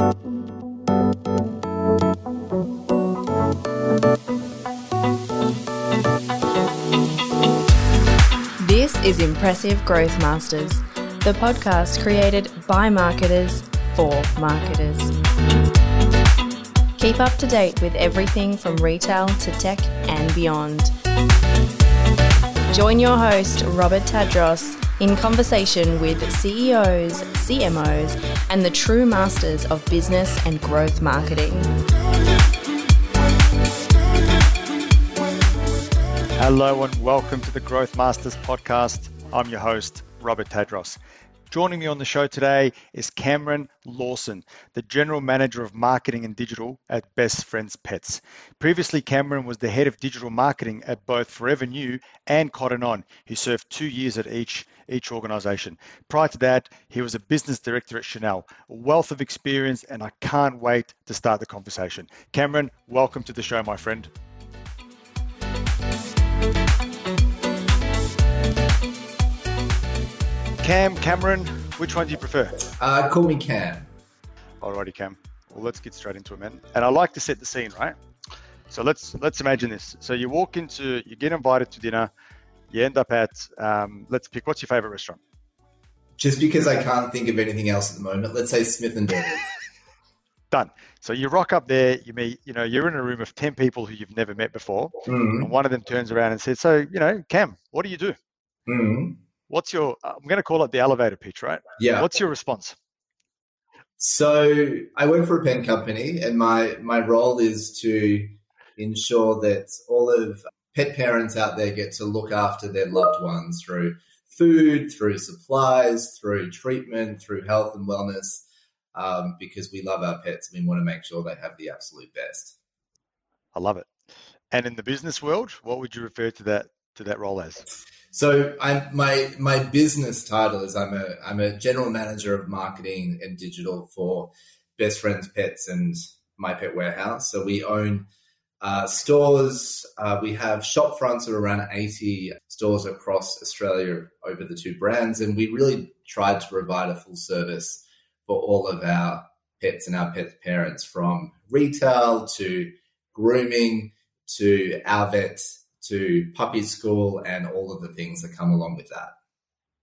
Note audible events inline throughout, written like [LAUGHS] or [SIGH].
This is Impressive Growth Masters, the podcast created by marketers for marketers. Keep up to date with everything from retail to tech and beyond. Join your host, Robert Tadros, in conversation with CEOs, CMOs, and the true masters of business and growth marketing. Hello and welcome to the Growth Masters podcast. I'm your host, Robert Tadros. Joining me on the show today is Cameron Lawson, the General Manager of Marketing and Digital at Best Friends Pets. Previously, Cameron was the Head of Digital Marketing at both Forever New and Cotton On. He served two years at each, each organization. Prior to that, he was a Business Director at Chanel, a wealth of experience, and I can't wait to start the conversation. Cameron, welcome to the show, my friend. Cam, Cameron, which one do you prefer? Uh, call me Cam. Alrighty, Cam. Well, let's get straight into it, man. And I like to set the scene, right? So let's let's imagine this. So you walk into, you get invited to dinner, you end up at, um, let's pick. What's your favorite restaurant? Just because I can't think of anything else at the moment, let's say Smith and David. [LAUGHS] Done. So you rock up there, you meet, you know, you're in a room of ten people who you've never met before, mm and one of them turns around and says, "So, you know, Cam, what do you do? mm What's your? I'm going to call it the elevator pitch, right? Yeah. What's your response? So I work for a pen company, and my my role is to ensure that all of pet parents out there get to look after their loved ones through food, through supplies, through treatment, through health and wellness, um, because we love our pets. and We want to make sure they have the absolute best. I love it. And in the business world, what would you refer to that to that role as? So I'm my my business title is I'm a I'm a general manager of marketing and digital for Best Friends Pets and My Pet Warehouse. So we own uh, stores. Uh, we have shop fronts of around 80 stores across Australia over the two brands, and we really tried to provide a full service for all of our pets and our pets' parents, from retail to grooming to our vets to puppy school and all of the things that come along with that.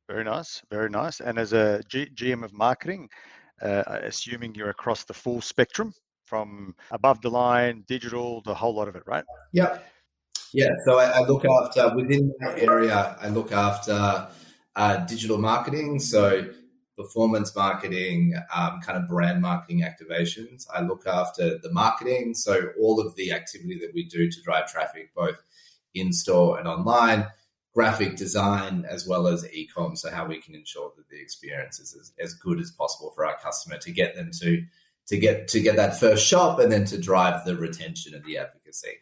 Very nice, very nice. And as a G- GM of marketing, uh, assuming you're across the full spectrum from above the line, digital, the whole lot of it, right? Yeah. Yeah. So I, I look after within that area, I look after uh, digital marketing. So performance marketing, um, kind of brand marketing activations. I look after the marketing. So all of the activity that we do to drive traffic, both in store and online, graphic design, as well as e-com. So how we can ensure that the experience is as, as good as possible for our customer to get them to to get to get that first shop and then to drive the retention and the advocacy.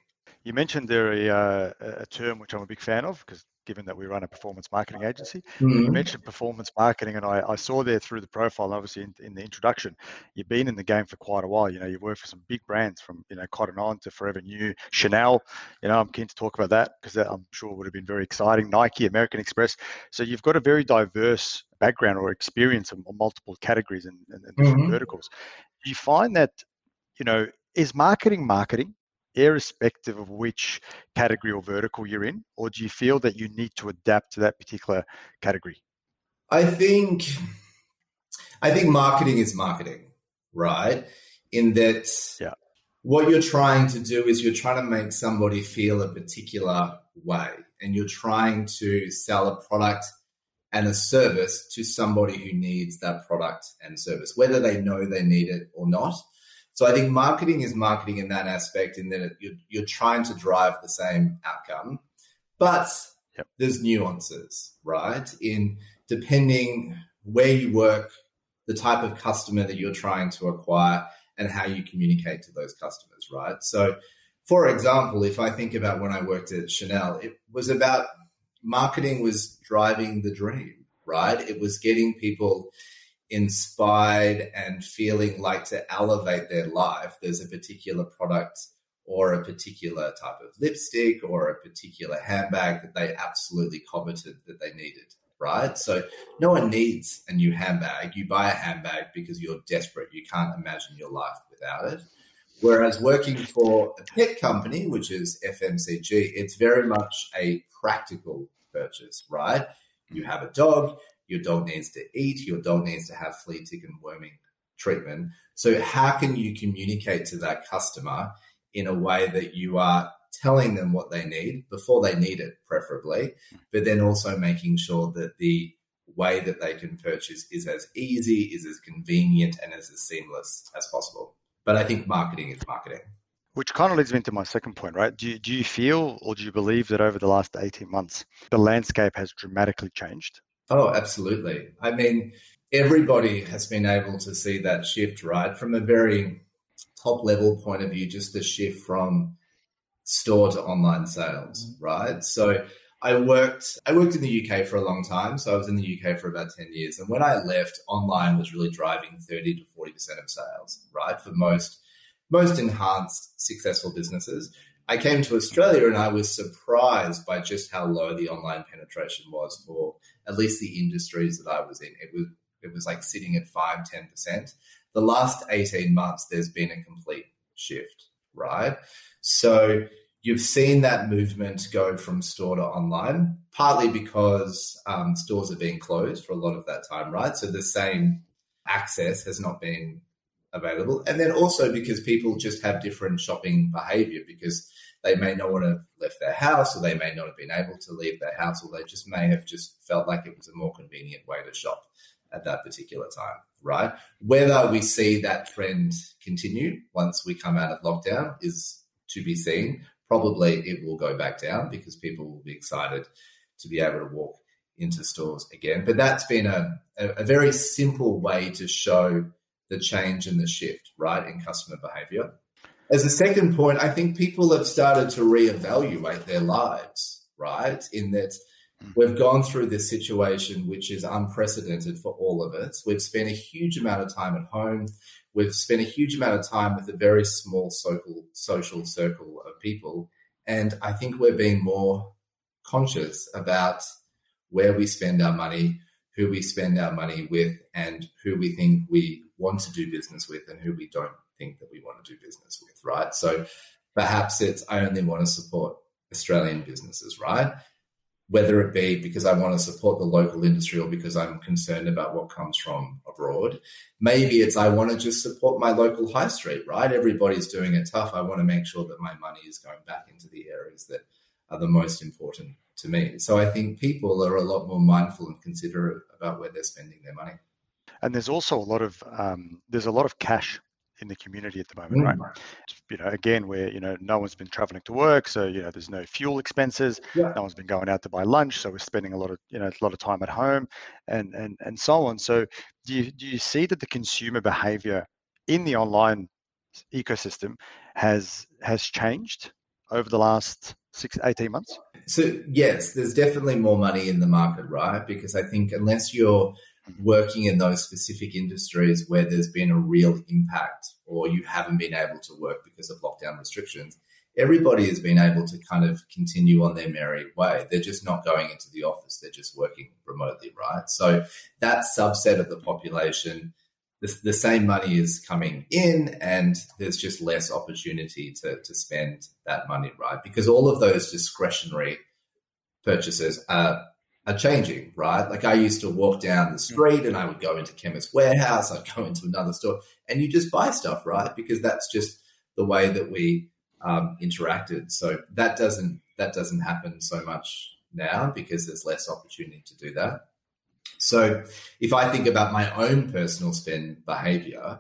You mentioned there a, uh, a term which I'm a big fan of because given that we run a performance marketing agency. Mhm. You mentioned performance marketing, and I, I saw there through the profile, obviously in, in the introduction, you've been in the game for quite a while. You know, you've worked for some big brands from you know Cotton On to Forever New, Chanel. You know, I'm keen to talk about that because I'm sure would have been very exciting. Nike, American Express. So you've got a very diverse background or experience in multiple categories and, and, and different Mhm. verticals. Do you find that you know is marketing marketing? Irrespective of which category or vertical you're in, or do you feel that you need to adapt to that particular category? I think I think marketing is marketing, right? In that Yeah. what you're trying to do is you're trying to make somebody feel a particular way and you're trying to sell a product and a service to somebody who needs that product and service, whether they know they need it or not. So I think marketing is marketing in that aspect, in that you're, you're trying to drive the same outcome, but Yep. there's nuances, right? In depending where you work, the type of customer that you're trying to acquire, and how you communicate to those customers, right? So, for example, if I think about when I worked at Chanel, it was about marketing was driving the dream, right? It was getting people inspired and feeling like to elevate their life. There's a particular product or a particular type of lipstick or a particular handbag that they absolutely coveted that they needed. right? So no one needs a new handbag. You buy a handbag because you're desperate. You can't imagine your life without it. Whereas working for a pet company, which is FMCG, it's very much a practical purchase, right? You have a dog, your dog needs to eat, your dog needs to have flea, tick, and worming treatment. So, how can you communicate to that customer in a way that you are telling them what they need before they need it, preferably, but then also making sure that the way that they can purchase is as easy, is as convenient, and is as seamless as possible. But I think marketing is marketing. Which kind of leads me into my second point, right? Do you, do you feel or do you believe that over the last 18 months, the landscape has dramatically changed? Oh, absolutely. I mean, everybody has been able to see that shift, right? From a very top level point of view, just the shift from store to online sales, mm-hmm. right? So I worked I worked in the UK for a long time, so I was in the UK for about 10 years. And when I left, online was really driving 30 to 40% of sales, right? For most most enhanced successful businesses. I came to Australia and I was surprised by just how low the online penetration was for at least the industries that I was in. It was it was like sitting at 5 10%. The last 18 months there's been a complete shift, right? So you've seen that movement go from store to online, partly because um, stores are being closed for a lot of that time, right? So the same access has not been available. And then also because people just have different shopping behavior because they may not want to have left their house or they may not have been able to leave their house or they just may have just felt like it was a more convenient way to shop at that particular time, right? Whether we see that trend continue once we come out of lockdown is to be seen. Probably it will go back down because people will be excited to be able to walk into stores again. But that's been a, a, a very simple way to show the change and the shift, right, in customer behavior. As a second point, I think people have started to reevaluate their lives, right? In that hmm. we've gone through this situation which is unprecedented for all of us. We've spent a huge amount of time at home. We've spent a huge amount of time with a very small social social circle of people, and I think we're being more conscious about where we spend our money, who we spend our money with, and who we think we want to do business with, and who we don't think that we want to do business with. Right. So perhaps it's I only want to support Australian businesses, right? whether it be because I want to support the local industry or because I'm concerned about what comes from abroad. Maybe it's I want to just support my local high street, right? Everybody's doing it tough. I want to make sure that my money is going back into the areas that are the most important to me. So I think people are a lot more mindful and considerate about where they're spending their money. And there's also a lot of um, there's a lot of cash in the community at the moment, mm. right? You know, again, where you know no one's been traveling to work, so you know there's no fuel expenses. Yeah. No one's been going out to buy lunch, so we're spending a lot of you know a lot of time at home, and and and so on. So do you do you see that the consumer behavior in the online ecosystem has has changed over the last six 18 months? So yes, there's definitely more money in the market, right? Because I think unless you're working in those specific industries where there's been a real impact or you haven't been able to work because of lockdown restrictions, everybody has been able to kind of continue on their merry way. They're just not going into the office, they're just working remotely, right? So that subset of the population, the, the same money is coming in and there's just less opportunity to, to spend that money, right? Because all of those discretionary purchases are are changing, right? Like I used to walk down the street and I would go into Chemist Warehouse, I'd go into another store, and you just buy stuff, right? Because that's just the way that we um, interacted. So that doesn't that doesn't happen so much now because there's less opportunity to do that. So if I think about my own personal spend behavior,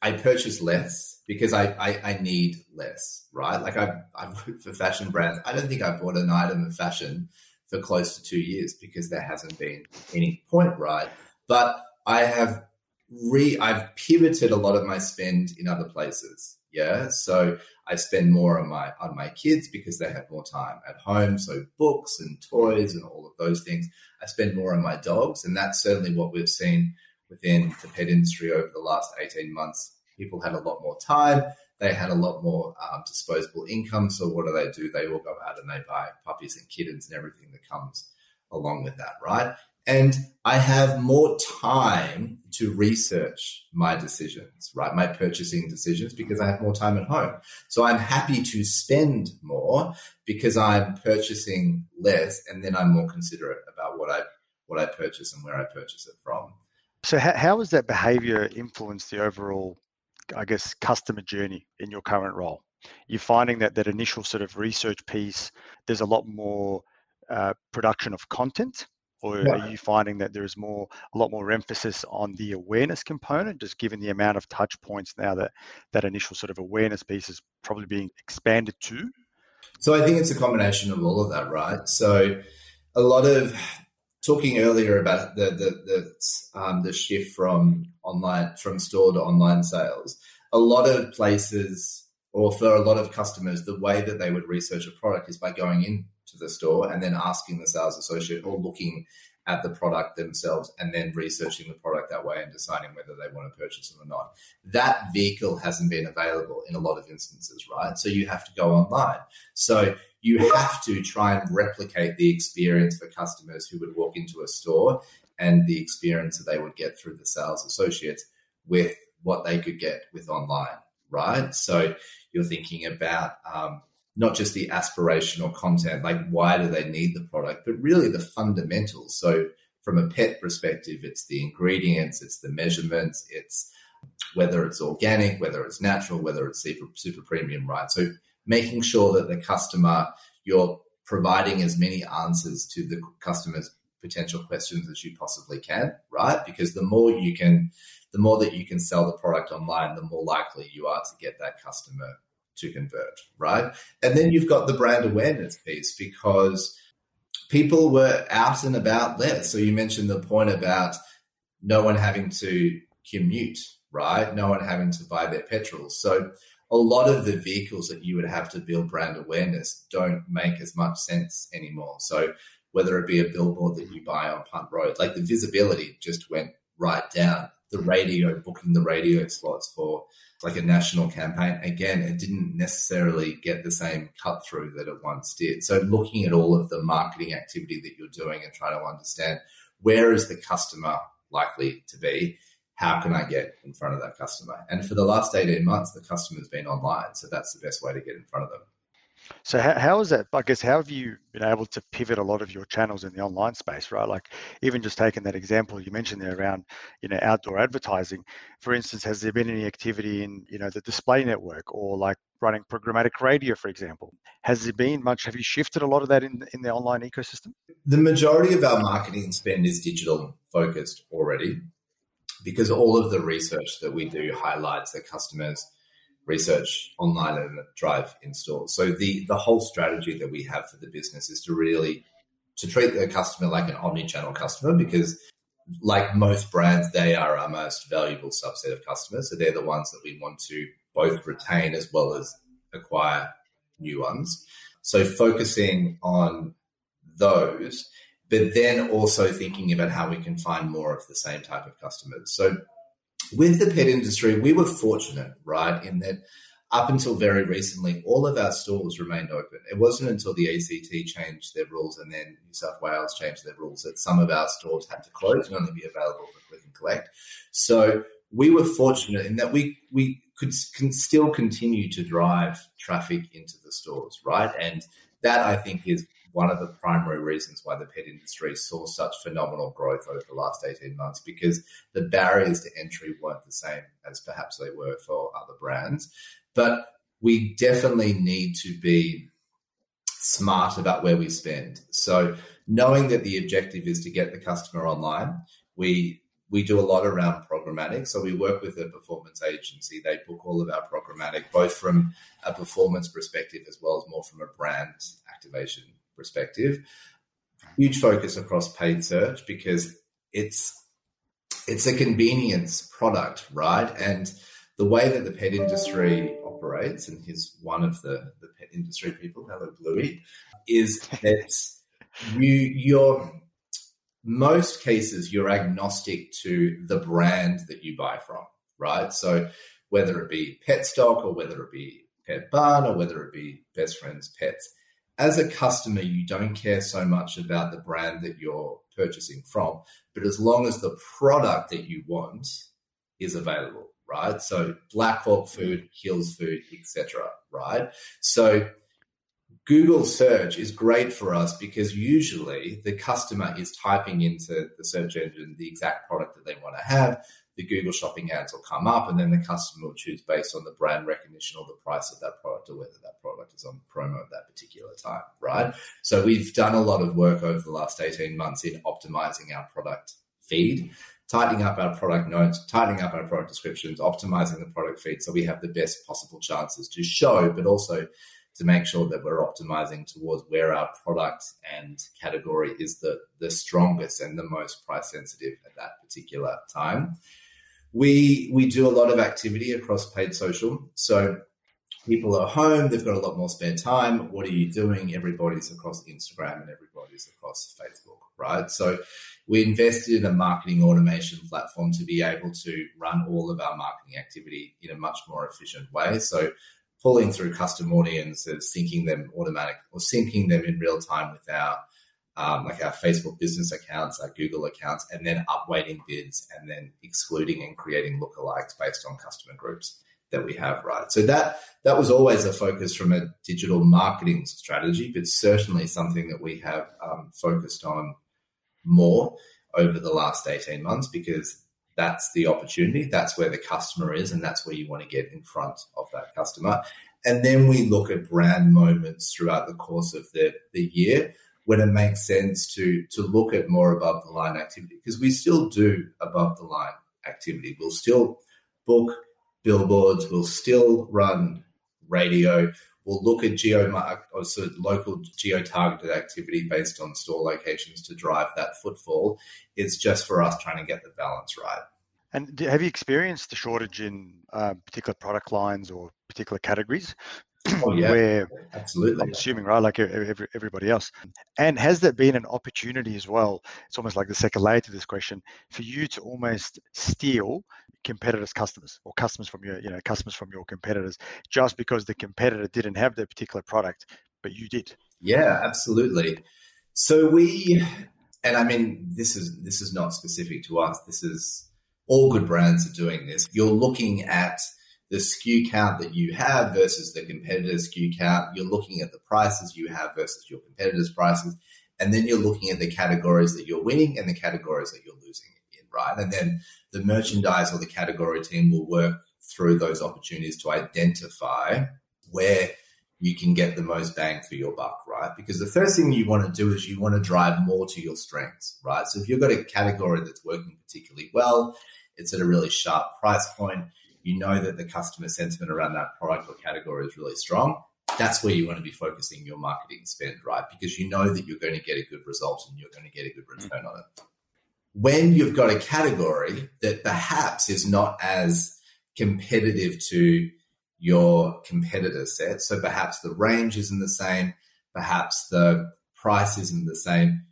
I purchase less because I, I, I need less, right? Like I, I work for fashion brands. I don't think I bought an item of fashion for close to two years because there hasn't been any point right. But I have re I've pivoted a lot of my spend in other places. Yeah. So I spend more on my on my kids because they have more time at home. So books and toys and all of those things. I spend more on my dogs. And that's certainly what we've seen within the pet industry over the last 18 months. People had a lot more time they had a lot more um, disposable income. So what do they do? They all go out and they buy puppies and kittens and everything that comes along with that, right? And I have more time to research my decisions, right? My purchasing decisions because I have more time at home. So I'm happy to spend more because I'm purchasing less and then I'm more considerate about what I what I purchase and where I purchase it from. So how, how has that behavior influenced the overall, I guess, customer journey in your current role? You're finding that that initial sort of research piece, there's a lot more uh, production of content or yeah. are you finding that there's more a lot more emphasis on the awareness component just given the amount of touch points now that that initial sort of awareness piece is probably being expanded to so i think it's a combination of all of that right so a lot of talking earlier about the the the, um, the shift from online from store to online sales. A lot of places or for a lot of customers the way that they would research a product is by going in to the store and then asking the sales associate or looking at the product themselves and then researching the product that way and deciding whether they want to purchase it or not. That vehicle hasn't been available in a lot of instances, right? So you have to go online. So you have to try and replicate the experience for customers who would walk into a store and the experience that they would get through the sales associates with what they could get with online, right? So you're thinking about um, not just the aspirational content, like why do they need the product, but really the fundamentals. So, from a pet perspective, it's the ingredients, it's the measurements, it's whether it's organic, whether it's natural, whether it's super, super premium, right? So, making sure that the customer, you're providing as many answers to the customer's potential questions as you possibly can, right? Because the more you can, the more that you can sell the product online, the more likely you are to get that customer to convert, right? And then you've got the brand awareness piece because people were out and about less. So you mentioned the point about no one having to commute, right? No one having to buy their petrol. So a lot of the vehicles that you would have to build brand awareness don't make as much sense anymore. So whether it be a billboard that you buy on Punt Road, like the visibility just went right down. The radio, booking the radio slots for like a national campaign, again, it didn't necessarily get the same cut through that it once did. So looking at all of the marketing activity that you're doing and trying to understand where is the customer likely to be? How can I get in front of that customer? And for the last 18 months, the customer's been online. So that's the best way to get in front of them. So how, how is that? I guess how have you been able to pivot a lot of your channels in the online space, right? Like even just taking that example you mentioned there around, you know, outdoor advertising. For instance, has there been any activity in, you know, the display network or like running programmatic radio, for example? Has there been much? Have you shifted a lot of that in in the online ecosystem? The majority of our marketing spend is digital focused already, because all of the research that we do highlights that customers research online and drive in store. So the the whole strategy that we have for the business is to really to treat the customer like an omni-channel customer because like most brands, they are our most valuable subset of customers. So they're the ones that we want to both retain as well as acquire new ones. So focusing on those, but then also thinking about how we can find more of the same type of customers. So with the pet industry, we were fortunate, right, in that up until very recently, all of our stores remained open. It wasn't until the ACT changed their rules and then New South Wales changed their rules that some of our stores had to close and only be available for click and collect. So we were fortunate in that we we could can still continue to drive traffic into the stores, right? And that I think is one of the primary reasons why the pet industry saw such phenomenal growth over the last 18 months because the barriers to entry weren't the same as perhaps they were for other brands. But we definitely need to be smart about where we spend. So knowing that the objective is to get the customer online, we we do a lot around programmatic. So we work with a performance agency. They book all of our programmatic, both from a performance perspective as well as more from a brand activation perspective. Huge focus across paid search because it's it's a convenience product, right? And the way that the pet industry operates, and he's one of the, the pet industry people, hello Bluey, is that you you're most cases you're agnostic to the brand that you buy from, right? So whether it be Petstock or whether it be Petbarn or whether it be Best Friends Pets, as a customer, you don't care so much about the brand that you're purchasing from, but as long as the product that you want is available, right? So Black Hawk food, Hills food, etc. Right? So Google search is great for us because usually the customer is typing into the search engine the exact product that they want to have the Google shopping ads will come up, and then the customer will choose based on the brand recognition or the price of that product or whether that product is on promo at that particular time, right? So we've done a lot of work over the last 18 months in optimizing our product feed, tightening up our product notes, tightening up our product descriptions, optimizing the product feed so we have the best possible chances to show, but also to make sure that we're optimizing towards where our product and category is the, the strongest and the most price sensitive at that particular time. We we do a lot of activity across paid social. So people are home, they've got a lot more spare time. What are you doing? Everybody's across Instagram and everybody's across Facebook, right? So we invested in a marketing automation platform to be able to run all of our marketing activity in a much more efficient way. So pulling through custom audiences, syncing them automatic or syncing them in real time with our um, like our Facebook business accounts, our Google accounts, and then upweighting bids and then excluding and creating lookalikes based on customer groups that we have, right? So that that was always a focus from a digital marketing strategy, but certainly something that we have um, focused on more over the last 18 months because that's the opportunity. That's where the customer is, and that's where you want to get in front of that customer. And then we look at brand moments throughout the course of the, the year when it makes sense to to look at more above the line activity because we still do above the line activity. We'll still book billboards. We'll still run radio. We'll look at geo or sort of local geo targeted activity based on store locations to drive that footfall. It's just for us trying to get the balance right. And have you experienced the shortage in uh, particular product lines or particular categories? Oh, [CLEARS THROAT] yeah. where absolutely. I'm assuming right like every, everybody else. And has there been an opportunity as well it's almost like the second layer to this question for you to almost steal competitors customers or customers from your you know customers from your competitors just because the competitor didn't have their particular product but you did? Yeah absolutely. So we and i mean this is this is not specific to us this is all good brands are doing this. You're looking at the SKU count that you have versus the competitor's SKU count. You're looking at the prices you have versus your competitor's prices. And then you're looking at the categories that you're winning and the categories that you're losing in, right? And then the merchandise or the category team will work through those opportunities to identify where you can get the most bang for your buck, right? Because the first thing you want to do is you want to drive more to your strengths, right? So if you've got a category that's working particularly well, it's at a really sharp price point, you know that the customer sentiment around that product or category is really strong, that's where you want to be focusing your marketing spend, right? Because you know that you're going to get a good result and you're going to get a good return on it. When you've got a category that perhaps is not as competitive to your competitor set, so perhaps the range isn't the same, perhaps the price isn't the same,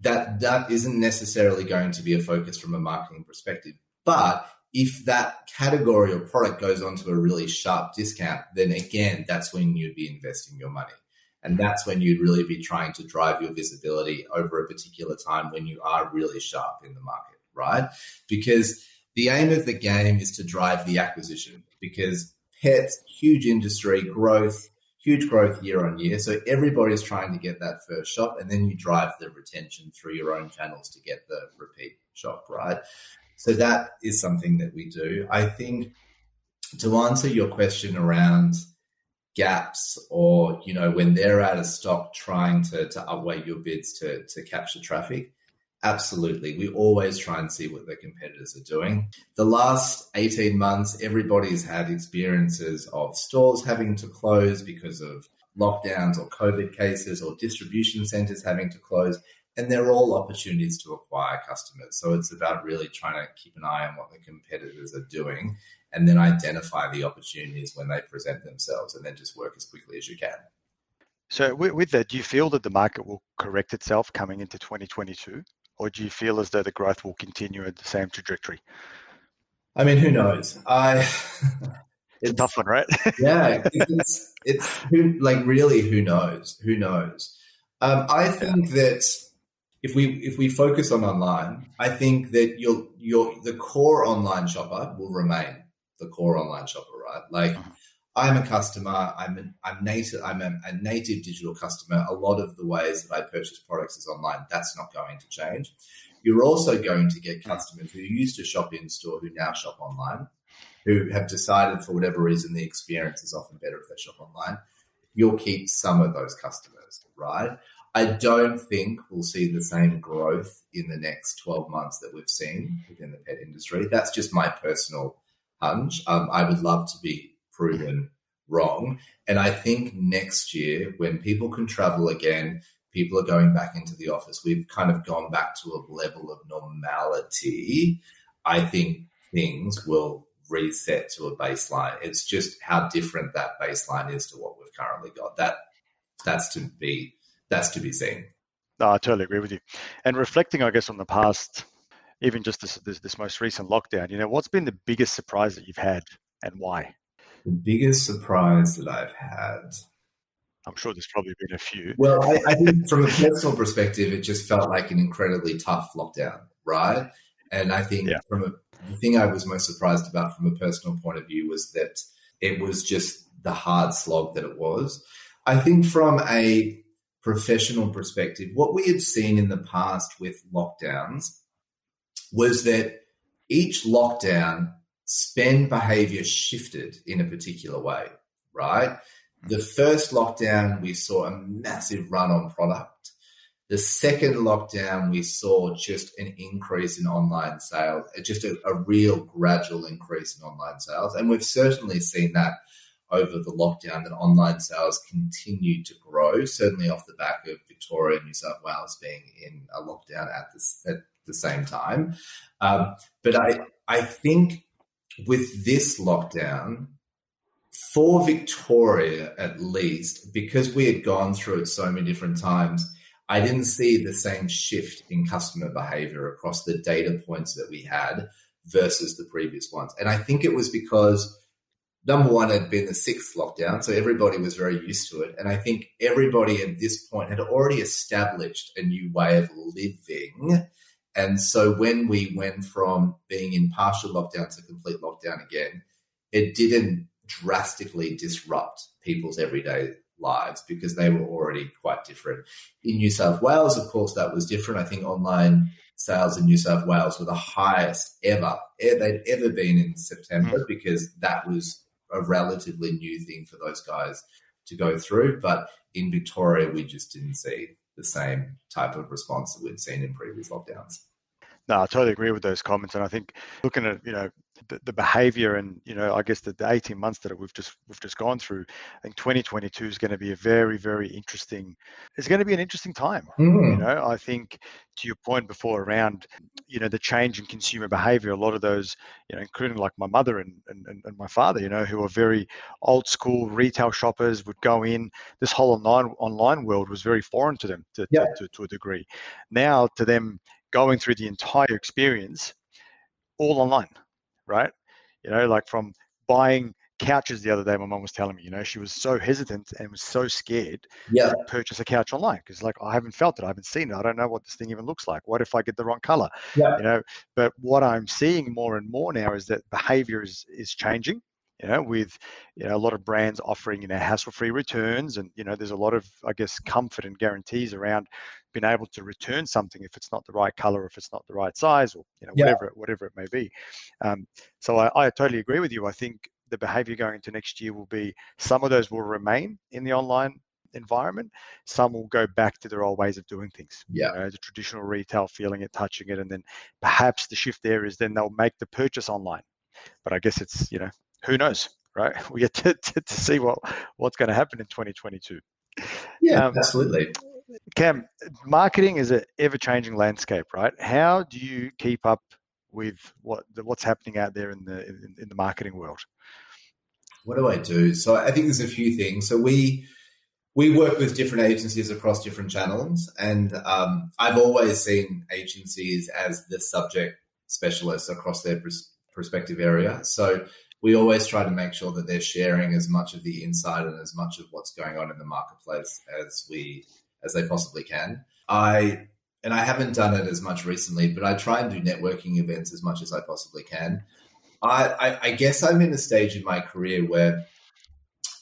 that that isn't necessarily going to be a focus from a marketing perspective. But if that category or product goes onto a really sharp discount, then again, that's when you'd be investing your money. And that's when you'd really be trying to drive your visibility over a particular time when you are really sharp in the market, right? Because the aim of the game is to drive the acquisition because pets, huge industry growth, huge growth year on year. So everybody's trying to get that first shop and then you drive the retention through your own channels to get the repeat shop, right? So that is something that we do. I think to answer your question around gaps or, you know, when they're out of stock trying to, to upweight your bids to, to capture traffic, absolutely. We always try and see what the competitors are doing. The last 18 months, everybody's had experiences of stores having to close because of lockdowns or COVID cases or distribution centers having to close and they're all opportunities to acquire customers. So it's about really trying to keep an eye on what the competitors are doing and then identify the opportunities when they present themselves and then just work as quickly as you can. So with that, do you feel that the market will correct itself coming into 2022 or do you feel as though the growth will continue at the same trajectory? I mean, who knows? I it's, [LAUGHS] it's a tough one, right? [LAUGHS] yeah, it's it's who, like really who knows? Who knows? Um, I think that if we if we focus on online, I think that your your the core online shopper will remain the core online shopper, right? Like mm-hmm. I'm a customer. I'm an, I'm native. I'm a, a, native digital customer. A lot of the ways that I purchase products is online. That's not going to change. You're also going to get customers who used to shop in store who now shop online, who have decided for whatever reason the experience is often better if they shop online. You'll keep some of those customers, right? I don't think we'll see the same growth in the next 12 months that we've seen within the pet industry. That's just my personal hunch. Um, I would love to be proven wrong. And I think next year, when people can travel again, people are going back into the office, we've kind of gone back to a level of normality. I think things will reset to a baseline. It's just how different that baseline is to what we've currently got. That that's to be that's to be seen. No, I totally agree with you. And reflecting, I guess, on the past, even just this, this, this most recent lockdown, you know, what's been the biggest surprise that you've had and why? The biggest surprise that I've had. I'm sure there's probably been a few. Well, I, I think from a personal perspective, it just felt like an incredibly tough lockdown, right? And I think yeah. from a, the thing I was most surprised about from a personal point of view was that it was just the hard slog that it was. I think from a professional perspective, what we had seen in the past with lockdowns was that each lockdown spend behavior shifted in a particular way, right? The first lockdown, we saw a massive run on product. The second lockdown, we saw just an increase in online sales, just a, a, real gradual increase in online sales. And we've certainly seen that over the lockdown, that online sales continued to grow, certainly off the back of Victoria and New South Wales being in a lockdown at the, at the same time. Um, but I, I think with this lockdown, for Victoria at least, because we had gone through it so many different times, I didn't see the same shift in customer behavior across the data points that we had versus the previous ones. And I think it was because number one had been the sixth lockdown, so everybody was very used to it. And I think everybody at this point had already established a new way of living and so when we went from being in partial lockdown to complete lockdown again, it didn't drastically disrupt people's everyday lives because they were already quite different. In New South Wales, of course, that was different. I think online sales in New South Wales were the highest ever they'd ever been in September mm. because that was a relatively new thing for those guys to go through. But in Victoria, we just didn't see the same type of response that we'd seen in previous lockdowns. No, I totally agree with those comments, and I think looking at you know the, the behavior and you know I guess the, the 18 months that we've just we've just gone through, I think 2022 is going to be a very very interesting. It's going to be an interesting time. Mm. You know, I think to your point before around you know the change in consumer behavior. A lot of those, you know, including like my mother and and, and my father, you know, who are very old school retail shoppers, would go in. This whole online online world was very foreign to them to, yeah. to, to, to a degree. Now to them going through the entire experience all online, right? You know, like from buying couches the other day, my mom was telling me, you know, she was so hesitant and was so scared yeah. to purchase a couch online because, like, I haven't felt it, I haven't seen it, I don't know what this thing even looks like. What if I get the wrong color? Yeah. You know, but what I'm seeing more and more now is that behavior is is changing you know, with you know a lot of brands offering you know hassle-free returns, and you know there's a lot of I guess comfort and guarantees around being able to return something if it's not the right color, if it's not the right size, or you know yeah. whatever whatever it may be. Um, so I, I totally agree with you. I think the behavior going into next year will be some of those will remain in the online environment. Some will go back to their old ways of doing things. Yeah. You know, the traditional retail, feeling it, touching it, and then perhaps the shift there is then they'll make the purchase online. But I guess it's you know who knows, right? [LAUGHS] We get to, to, to see what what's going to happen in 2022. Yeah, um, absolutely. Cam, marketing is an ever-changing landscape, right? How do you keep up with what what's happening out there in the in, in the marketing world? What do I do? So I think there's a few things. So we we work with different agencies across different channels, and um, I've always seen agencies as the subject specialists across their perspective area. So we always try to make sure that they're sharing as much of the insight and as much of what's going on in the marketplace as we as they possibly can. I and I haven't done it as much recently, but I try and do networking events as much as I possibly can. I, I, I guess I'm in a stage in my career where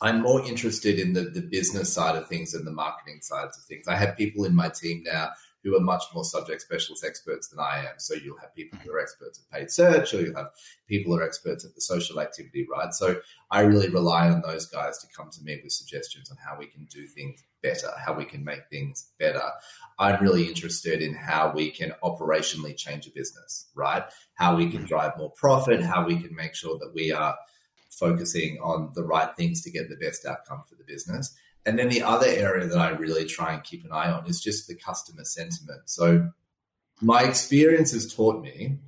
I'm more interested in the, the business side of things and the marketing sides of things. I have people in my team now who are much more subject specialist experts than I am. So you'll have people who are experts at paid search, or you'll have people who are experts at the social activity, right? So I really rely on those guys to come to me with suggestions on how we can do things better, how we can make things better. I'm really interested in how we can operationally change a business, right? How we can hmm. drive more profit, how we can make sure that we are focusing on the right things to get the best outcome for the business. And then the other area that I really try and keep an eye on is just the customer sentiment. So my experience has taught me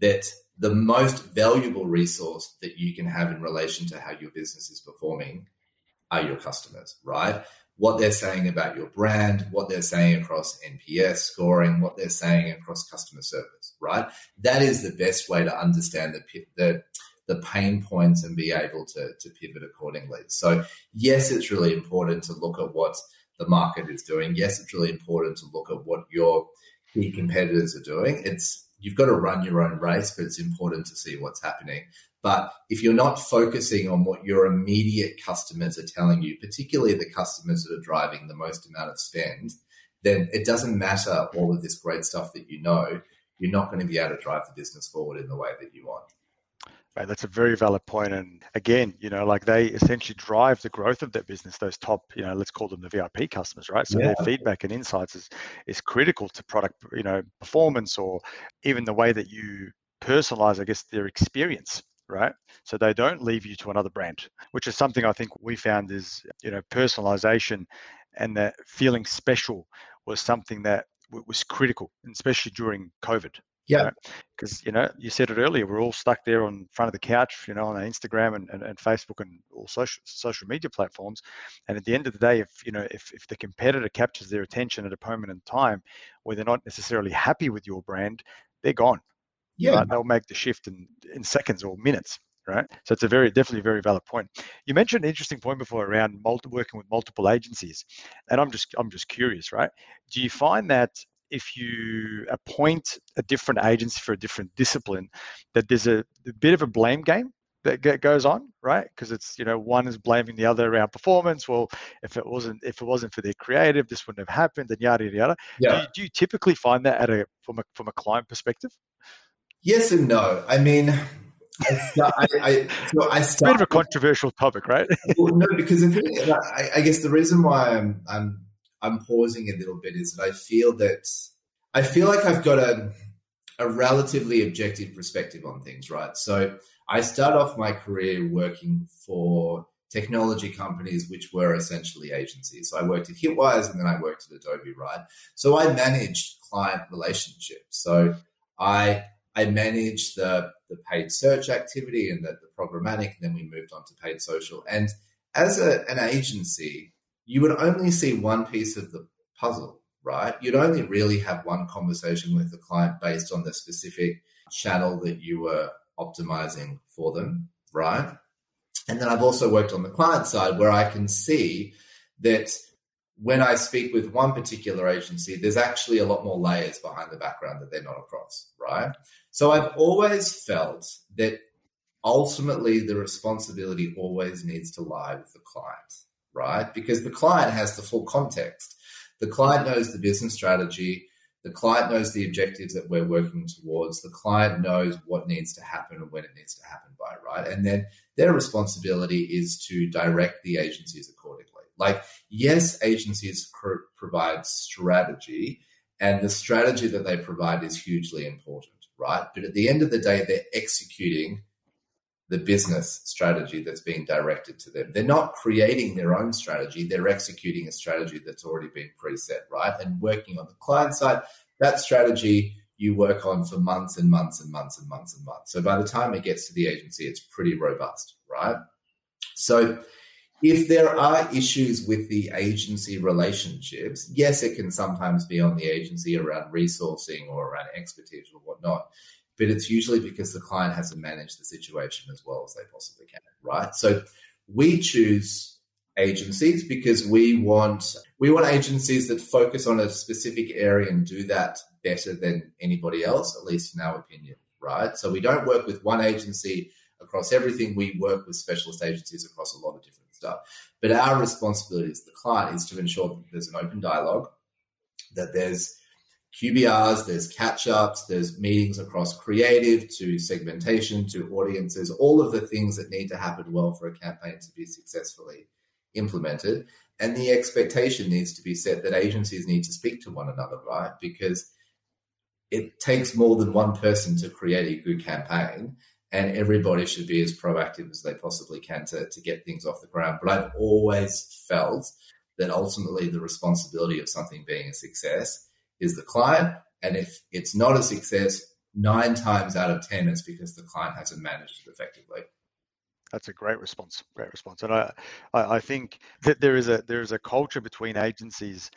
that the most valuable resource that you can have in relation to how your business is performing are your customers, right? What they're saying about your brand, what they're saying across NPS scoring, what they're saying across customer service, right? That is the best way to understand the, the the pain points and be able to, to pivot accordingly. So, yes, it's really important to look at what the market is doing. Yes, it's really important to look at what your key competitors are doing. It's you've got to run your own race, but it's important to see what's happening. But if you're not focusing on what your immediate customers are telling you, particularly the customers that are driving the most amount of spend, then it doesn't matter all of this great stuff that you know. You're not going to be able to drive the business forward in the way that you want. Right, that's a very valid point. And again, you know, like they essentially drive the growth of that business, those top, you know, let's call them the VIP customers, right? So yeah. their feedback and insights is is critical to product, you know, performance or even the way that you personalize, I guess, their experience, right? So they don't leave you to another brand, which is something I think we found is, you know, personalization and that feeling special was something that was critical, especially during COVID, yeah. Because, you know, you said it earlier, we're all stuck there on front of the couch, you know, on Instagram and, and, and, Facebook and all social social media platforms. And at the end of the day, if, you know, if, if the competitor captures their attention at a moment in time where they're not necessarily happy with your brand, they're gone. Yeah. Right? They'll make the shift in, in seconds or minutes right? So it's a very definitely a very valid point. You mentioned an interesting point before around multi, working with multiple agencies, and I'm just I'm just curious, right? Do you find that if you appoint a different agency for a different discipline, that there's a, a bit of a blame game that goes on, right? Because it's you know one is blaming the other around performance. Well, if it wasn't if it wasn't for their creative, this wouldn't have happened, and yada yada yada. Yeah. Do, you, do you typically find that at a from a from a client perspective? Yes and no. I mean, I, I, I, so I it's a bit of a controversial topic, right? well, no, because I, I, guess the reason why I'm, I'm I'm pausing a little bit is that I feel that I feel like I've got a a relatively objective perspective on things, right? So I start off my career working for technology companies which were essentially agencies. So I worked at Hitwise and then I worked at Adobe, right? So I managed client relationships. So I I managed the the paid search activity and the, the programmatic, and then we moved on to paid social. And as a, an agency, you would only see one piece of the puzzle, right? You'd only really have one conversation with the client based on the specific channel that you were optimizing for them, right? And then I've also worked on the client side where I can see that when I speak with one particular agency, there's actually a lot more layers behind the background that they're not across, right? So I've always felt that ultimately the responsibility always needs to lie with the client right? Because the client has the full context. The client knows the business strategy. The client knows the objectives that we're working towards. The client knows what needs to happen and when it needs to happen by, right? And then their responsibility is to direct the agencies accordingly. Like, yes, agencies pr- provide strategy, and the strategy that they provide is hugely important, right? But at the end of the day, they're executing the business strategy that's being directed to them. They're not creating their own strategy, they're executing a strategy that's already been preset, right? And working on the client side, that strategy you work on for months and months and months and months and months. So by the time it gets to the agency, it's pretty robust, right? So if there are issues with the agency relationships, yes, it can sometimes be on the agency around resourcing or around expertise or whatnot. But it's usually because the client hasn't managed the situation as well as they possibly can, right? So we choose agencies because we want we want agencies that focus on a specific area and do that better than anybody else, at least in our opinion, right? So we don't work with one agency across everything. We work with specialist agencies across a lot of different stuff. But our responsibility as the client is to ensure that there's an open dialogue, that there's QBRs, there's catch ups, there's meetings across creative to segmentation to audiences, all of the things that need to happen well for a campaign to be successfully implemented. And the expectation needs to be set that agencies need to speak to one another, right? Because it takes more than one person to create a good campaign, and everybody should be as proactive as they possibly can to, to get things off the ground. But I've always felt that ultimately the responsibility of something being a success is the client. And if it's not a success, nine times out of 10, it's because the client hasn't managed it effectively. That's a great response. Great response. And I, I, think that there is a there is a culture between agencies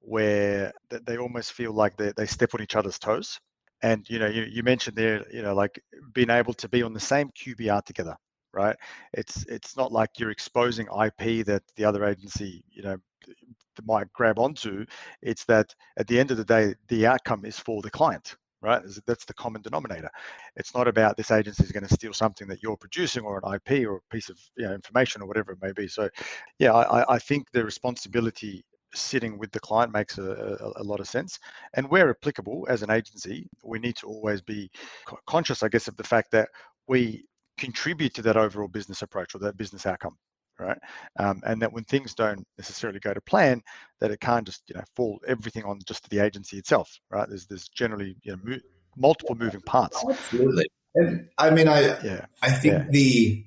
where they almost feel like they, they step on each other's toes. And you know, you, you mentioned there, you know, like being able to be on the same QBR together, right? It's it's not like you're exposing IP that the other agency, you know, might grab onto. It's that at the end of the day, the outcome is for the client, right? That's the common denominator. It's not about this agency is going to steal something that you're producing or an IP or a piece of you know, information or whatever it may be. So, yeah, I, I think the responsibility sitting with the client makes a, a, a, lot of sense. And where applicable as an agency, we need to always be conscious, I guess, of the fact that we contribute to that overall business approach or that business outcome right? Um, and that when things don't necessarily go to plan, that it can't just you know fall everything on just the agency itself, right? There's there's generally you know mo- multiple moving parts. Absolutely, and I mean, I yeah. I think yeah. the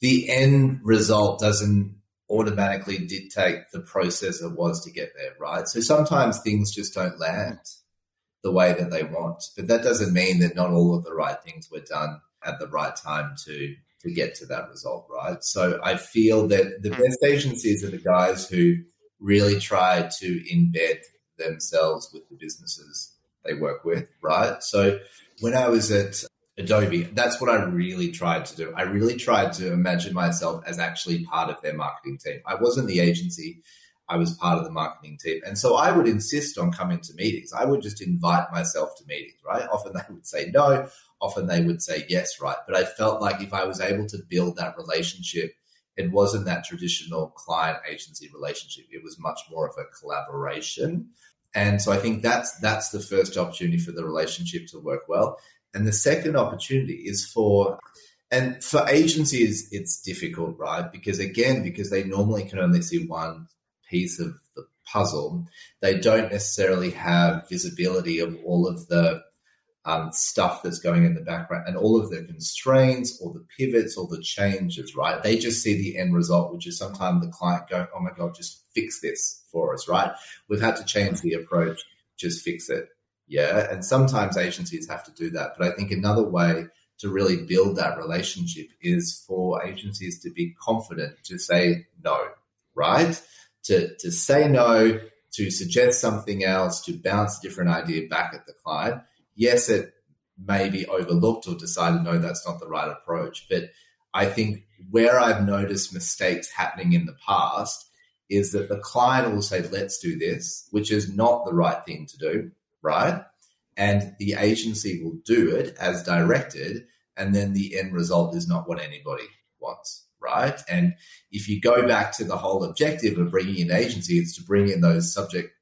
the end result doesn't automatically dictate the process it was to get there, right? So sometimes things just don't land the way that they want, but that doesn't mean that not all of the right things were done at the right time to to get to that result, right? So I feel that the best agencies are the guys who really try to embed themselves with the businesses they work with, right? So when I was at Adobe, that's what I really tried to do. I really tried to imagine myself as actually part of their marketing team. I wasn't the agency, I was part of the marketing team. And so I would insist on coming to meetings. I would just invite myself to meetings, right? Often they would say no often they would say yes, right? But I felt like if I was able to build that relationship, it wasn't that traditional client agency relationship. It was much more of a collaboration. And so I think that's that's the first opportunity for the relationship to work well. And the second opportunity is for and for agencies it's difficult, right? Because again, because they normally can only see one piece of the puzzle, they don't necessarily have visibility of all of the um, stuff that's going in the background and all of the constraints or the pivots or the changes, right? They just see the end result, which is sometimes the client go, oh my God, just fix this for us, right? We've had to change the approach, just fix it. Yeah. And sometimes agencies have to do that. But I think another way to really build that relationship is for agencies to be confident to say no, right? To, to say no, to suggest something else, to bounce a different idea back at the client yes, it may be overlooked or decided, no, that's not the right approach. But I think where I've noticed mistakes happening in the past is that the client will say, let's do this, which is not the right thing to do, right? And the agency will do it as directed. And then the end result is not what anybody wants, right? And if you go back to the whole objective of bringing in agencies to bring in those subject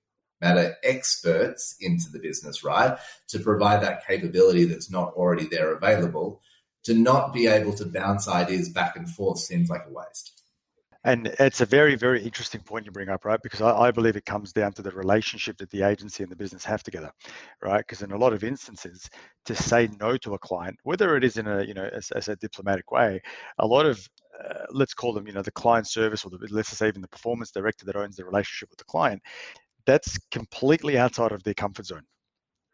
matter experts into the business, right? To provide that capability that's not already there available. To not be able to bounce ideas back and forth seems like a waste. And it's a very, very interesting point you bring up, right? Because I, I, believe it comes down to the relationship that the agency and the business have together, right? Because in a lot of instances, to say no to a client, whether it is in a, you know, as, as a diplomatic way, a lot of uh, let's call them, you know, the client service or the, let's say even the performance director that owns the relationship with the client, that's completely outside of their comfort zone,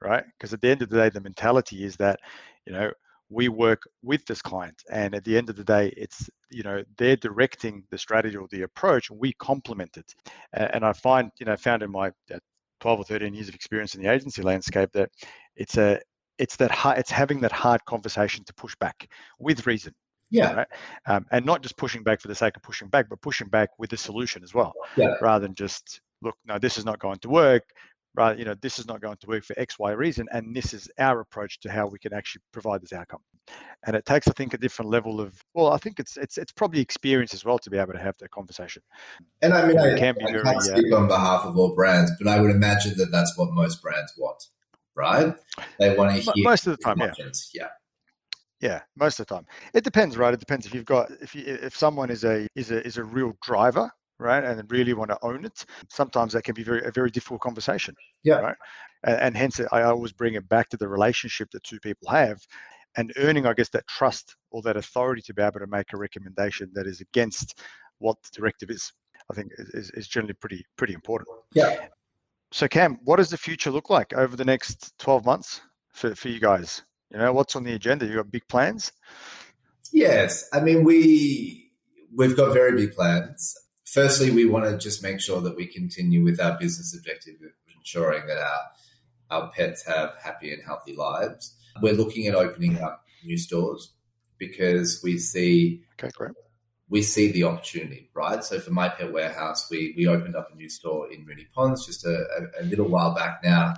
right? Because at the end of the day, the mentality is that, you know, we work with this client and at the end of the day it's you know they're directing the strategy or the approach and we complement it and i find you know found in my uh, 12 or 13 years of experience in the agency landscape that it's a it's that hard, it's having that hard conversation to push back with reason. Yeah. Right? Um, and not just pushing back for the sake of pushing back, but pushing back with a solution as well. Yeah. Rather than just look, no, this is not going to work. Rather, you know, this is not going to work for X, Y reason, and this is our approach to how we can actually provide this outcome. And it takes, I think, a different level of well, I think it's it's it's probably experience as well to be able to have that conversation. And I mean, I, It can be I very, can't uh, speak on behalf of all brands, but I would imagine that that's what most brands want, right? They want to hear Most of the time, yeah. Yeah. Yeah, most of the time. It depends, right? It depends if you've got if you, if someone is a is a is a real driver, right, and really want to own it. Sometimes that can be very a very difficult conversation. Yeah. Right. And, and hence, I always bring it back to the relationship that two people have, and earning, I guess, that trust or that authority to be able to make a recommendation that is against what the directive is. I think is, is, generally pretty pretty important. Yeah. So Cam, what does the future look like over the next 12 months for, for you guys? You know, what's on the agenda? You got big plans? Yes, I mean we we've got very big plans. Firstly, we want to just make sure that we continue with our business objective of ensuring that our our pets have happy and healthy lives. We're looking at opening up new stores because we see Okay, great. we see the opportunity, right? So for my pet warehouse, we we opened up a new store in Moonee Ponds just a, a, a little while back now.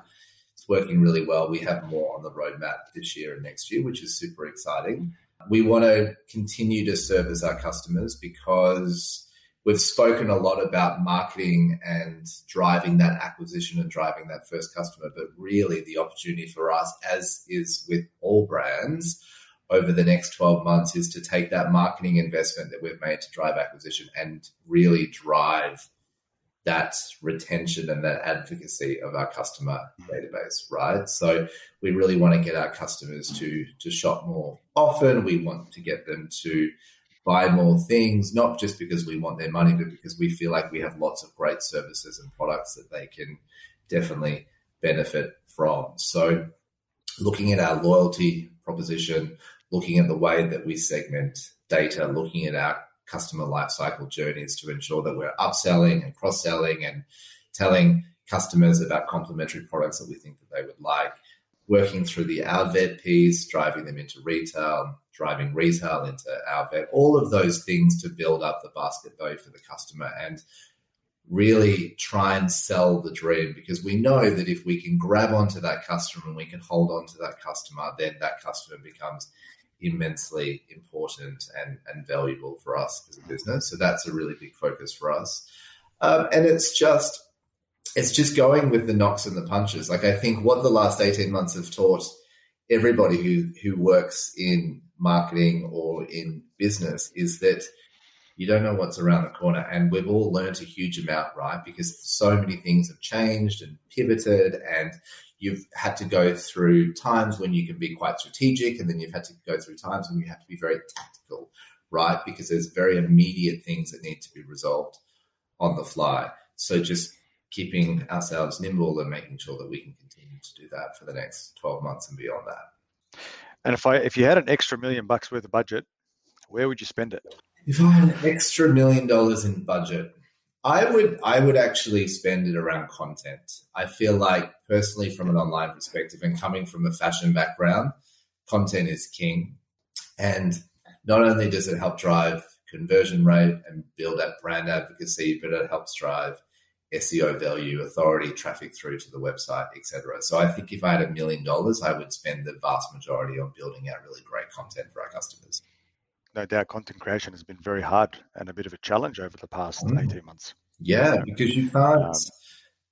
It's working really well. We have more on the roadmap this year and next year, which is super exciting. We want to continue to service our customers because we've spoken a lot about marketing and driving that acquisition and driving that first customer, but really the opportunity for us, as is with all brands, over the next 12 months is to take that marketing investment that we've made to drive acquisition and really drive that retention and that advocacy of our customer database, right? So we really want to get our customers to to shop more often. We want to get them to buy more things, not just because we want their money, but because we feel like we have lots of great services and products that they can definitely benefit from. So looking at our loyalty proposition, looking at the way that we segment data, looking at our customer lifecycle journeys to ensure that we're upselling and cross-selling and telling customers about complementary products that we think that they would like. Working through the our vet piece, driving them into retail, driving retail into our vet, all of those things to build up the basket value for the customer and really try and sell the dream because we know that if we can grab onto that customer and we can hold on to that customer, then that customer becomes immensely important and, and valuable for us as a business. So that's a really big focus for us. Um, and it's just it's just going with the knocks and the punches. Like I think what the last 18 months have taught everybody who who works in marketing or in business is that you don't know what's around the corner. And we've all learned a huge amount, right? Because so many things have changed and pivoted and you've had to go through times when you can be quite strategic and then you've had to go through times when you have to be very tactical right because there's very immediate things that need to be resolved on the fly so just keeping ourselves nimble and making sure that we can continue to do that for the next 12 months and beyond that And if I if you had an extra million bucks worth of budget, where would you spend it? if i had an extra million dollars in budget I would I would actually spend it around content. I feel like personally from an online perspective and coming from a fashion background, content is king. And not only does it help drive conversion rate and build that brand advocacy, but it helps drive SEO value, authority, traffic through to the website, etc. So I think if I had a million dollars, I would spend the vast majority on building out really great content for our customers. No doubt content creation has been very hard and a bit of a challenge over the past Mm. 18 months. Yeah, because you can't. Um,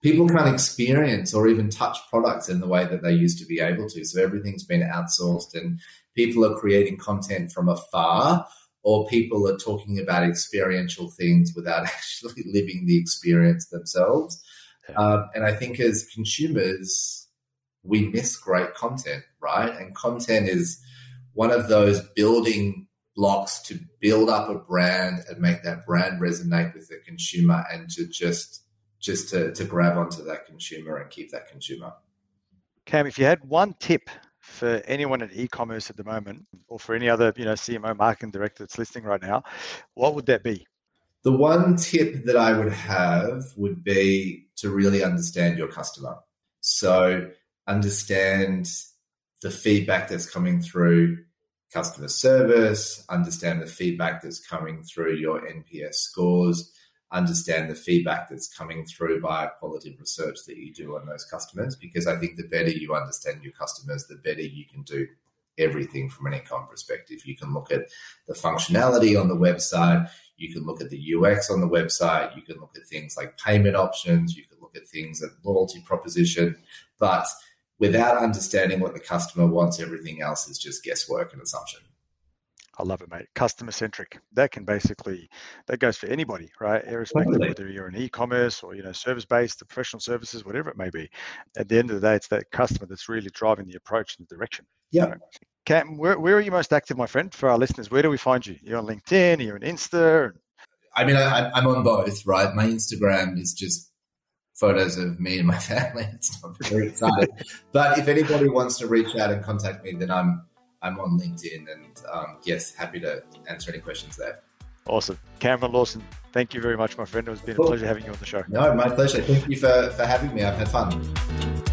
people can't experience or even touch products in the way that they used to be able to. So everything's been outsourced, and people are creating content from afar, or people are talking about experiential things without [LAUGHS] actually living the experience themselves. Um, and I think as consumers, we miss great content, right? And content is one of those building blocks to build up a brand and make that brand resonate with the consumer and to just just to, to grab onto that consumer and keep that consumer. Cam, if you had one tip for anyone in e-commerce at the moment, or for any other you know CMO marketing director that's listening right now, what would that be? The one tip that I would have would be to really understand your customer. So understand the feedback that's coming through customer service, understand the feedback that's coming through your NPS scores, understand the feedback that's coming through via qualitative research that you do on those customers. Because I think the better you understand your customers, the better you can do everything from an econ perspective. You can look at the functionality on the website, you can look at the UX on the website, you can look at things like payment options, you can look at things like loyalty proposition. But without understanding what the customer wants, everything else is just guesswork and assumption. I love it, mate. Customer centric. That can basically that goes for anybody, right? Irrespective totally. whether you're an e-commerce or you know service based, the professional services, whatever it may be. At the end of the day, it's that customer that's really driving the approach and the direction. Yeah. You know? Cam, where, where are you most active, my friend? For our listeners, where do we find you? You're on LinkedIn. You're on Insta. I mean, I, I'm on both, right? My Instagram is just photos of me and my [LAUGHS] family. It's not very exciting. but if anybody wants to reach out and contact me, then I'm I'm on LinkedIn and um, yes, happy to answer any questions there. Awesome. Cameron Lawson, thank you very much, my friend. It has been cool. a pleasure having you on the show. No, my pleasure. Thank you for, for having me. I've had fun.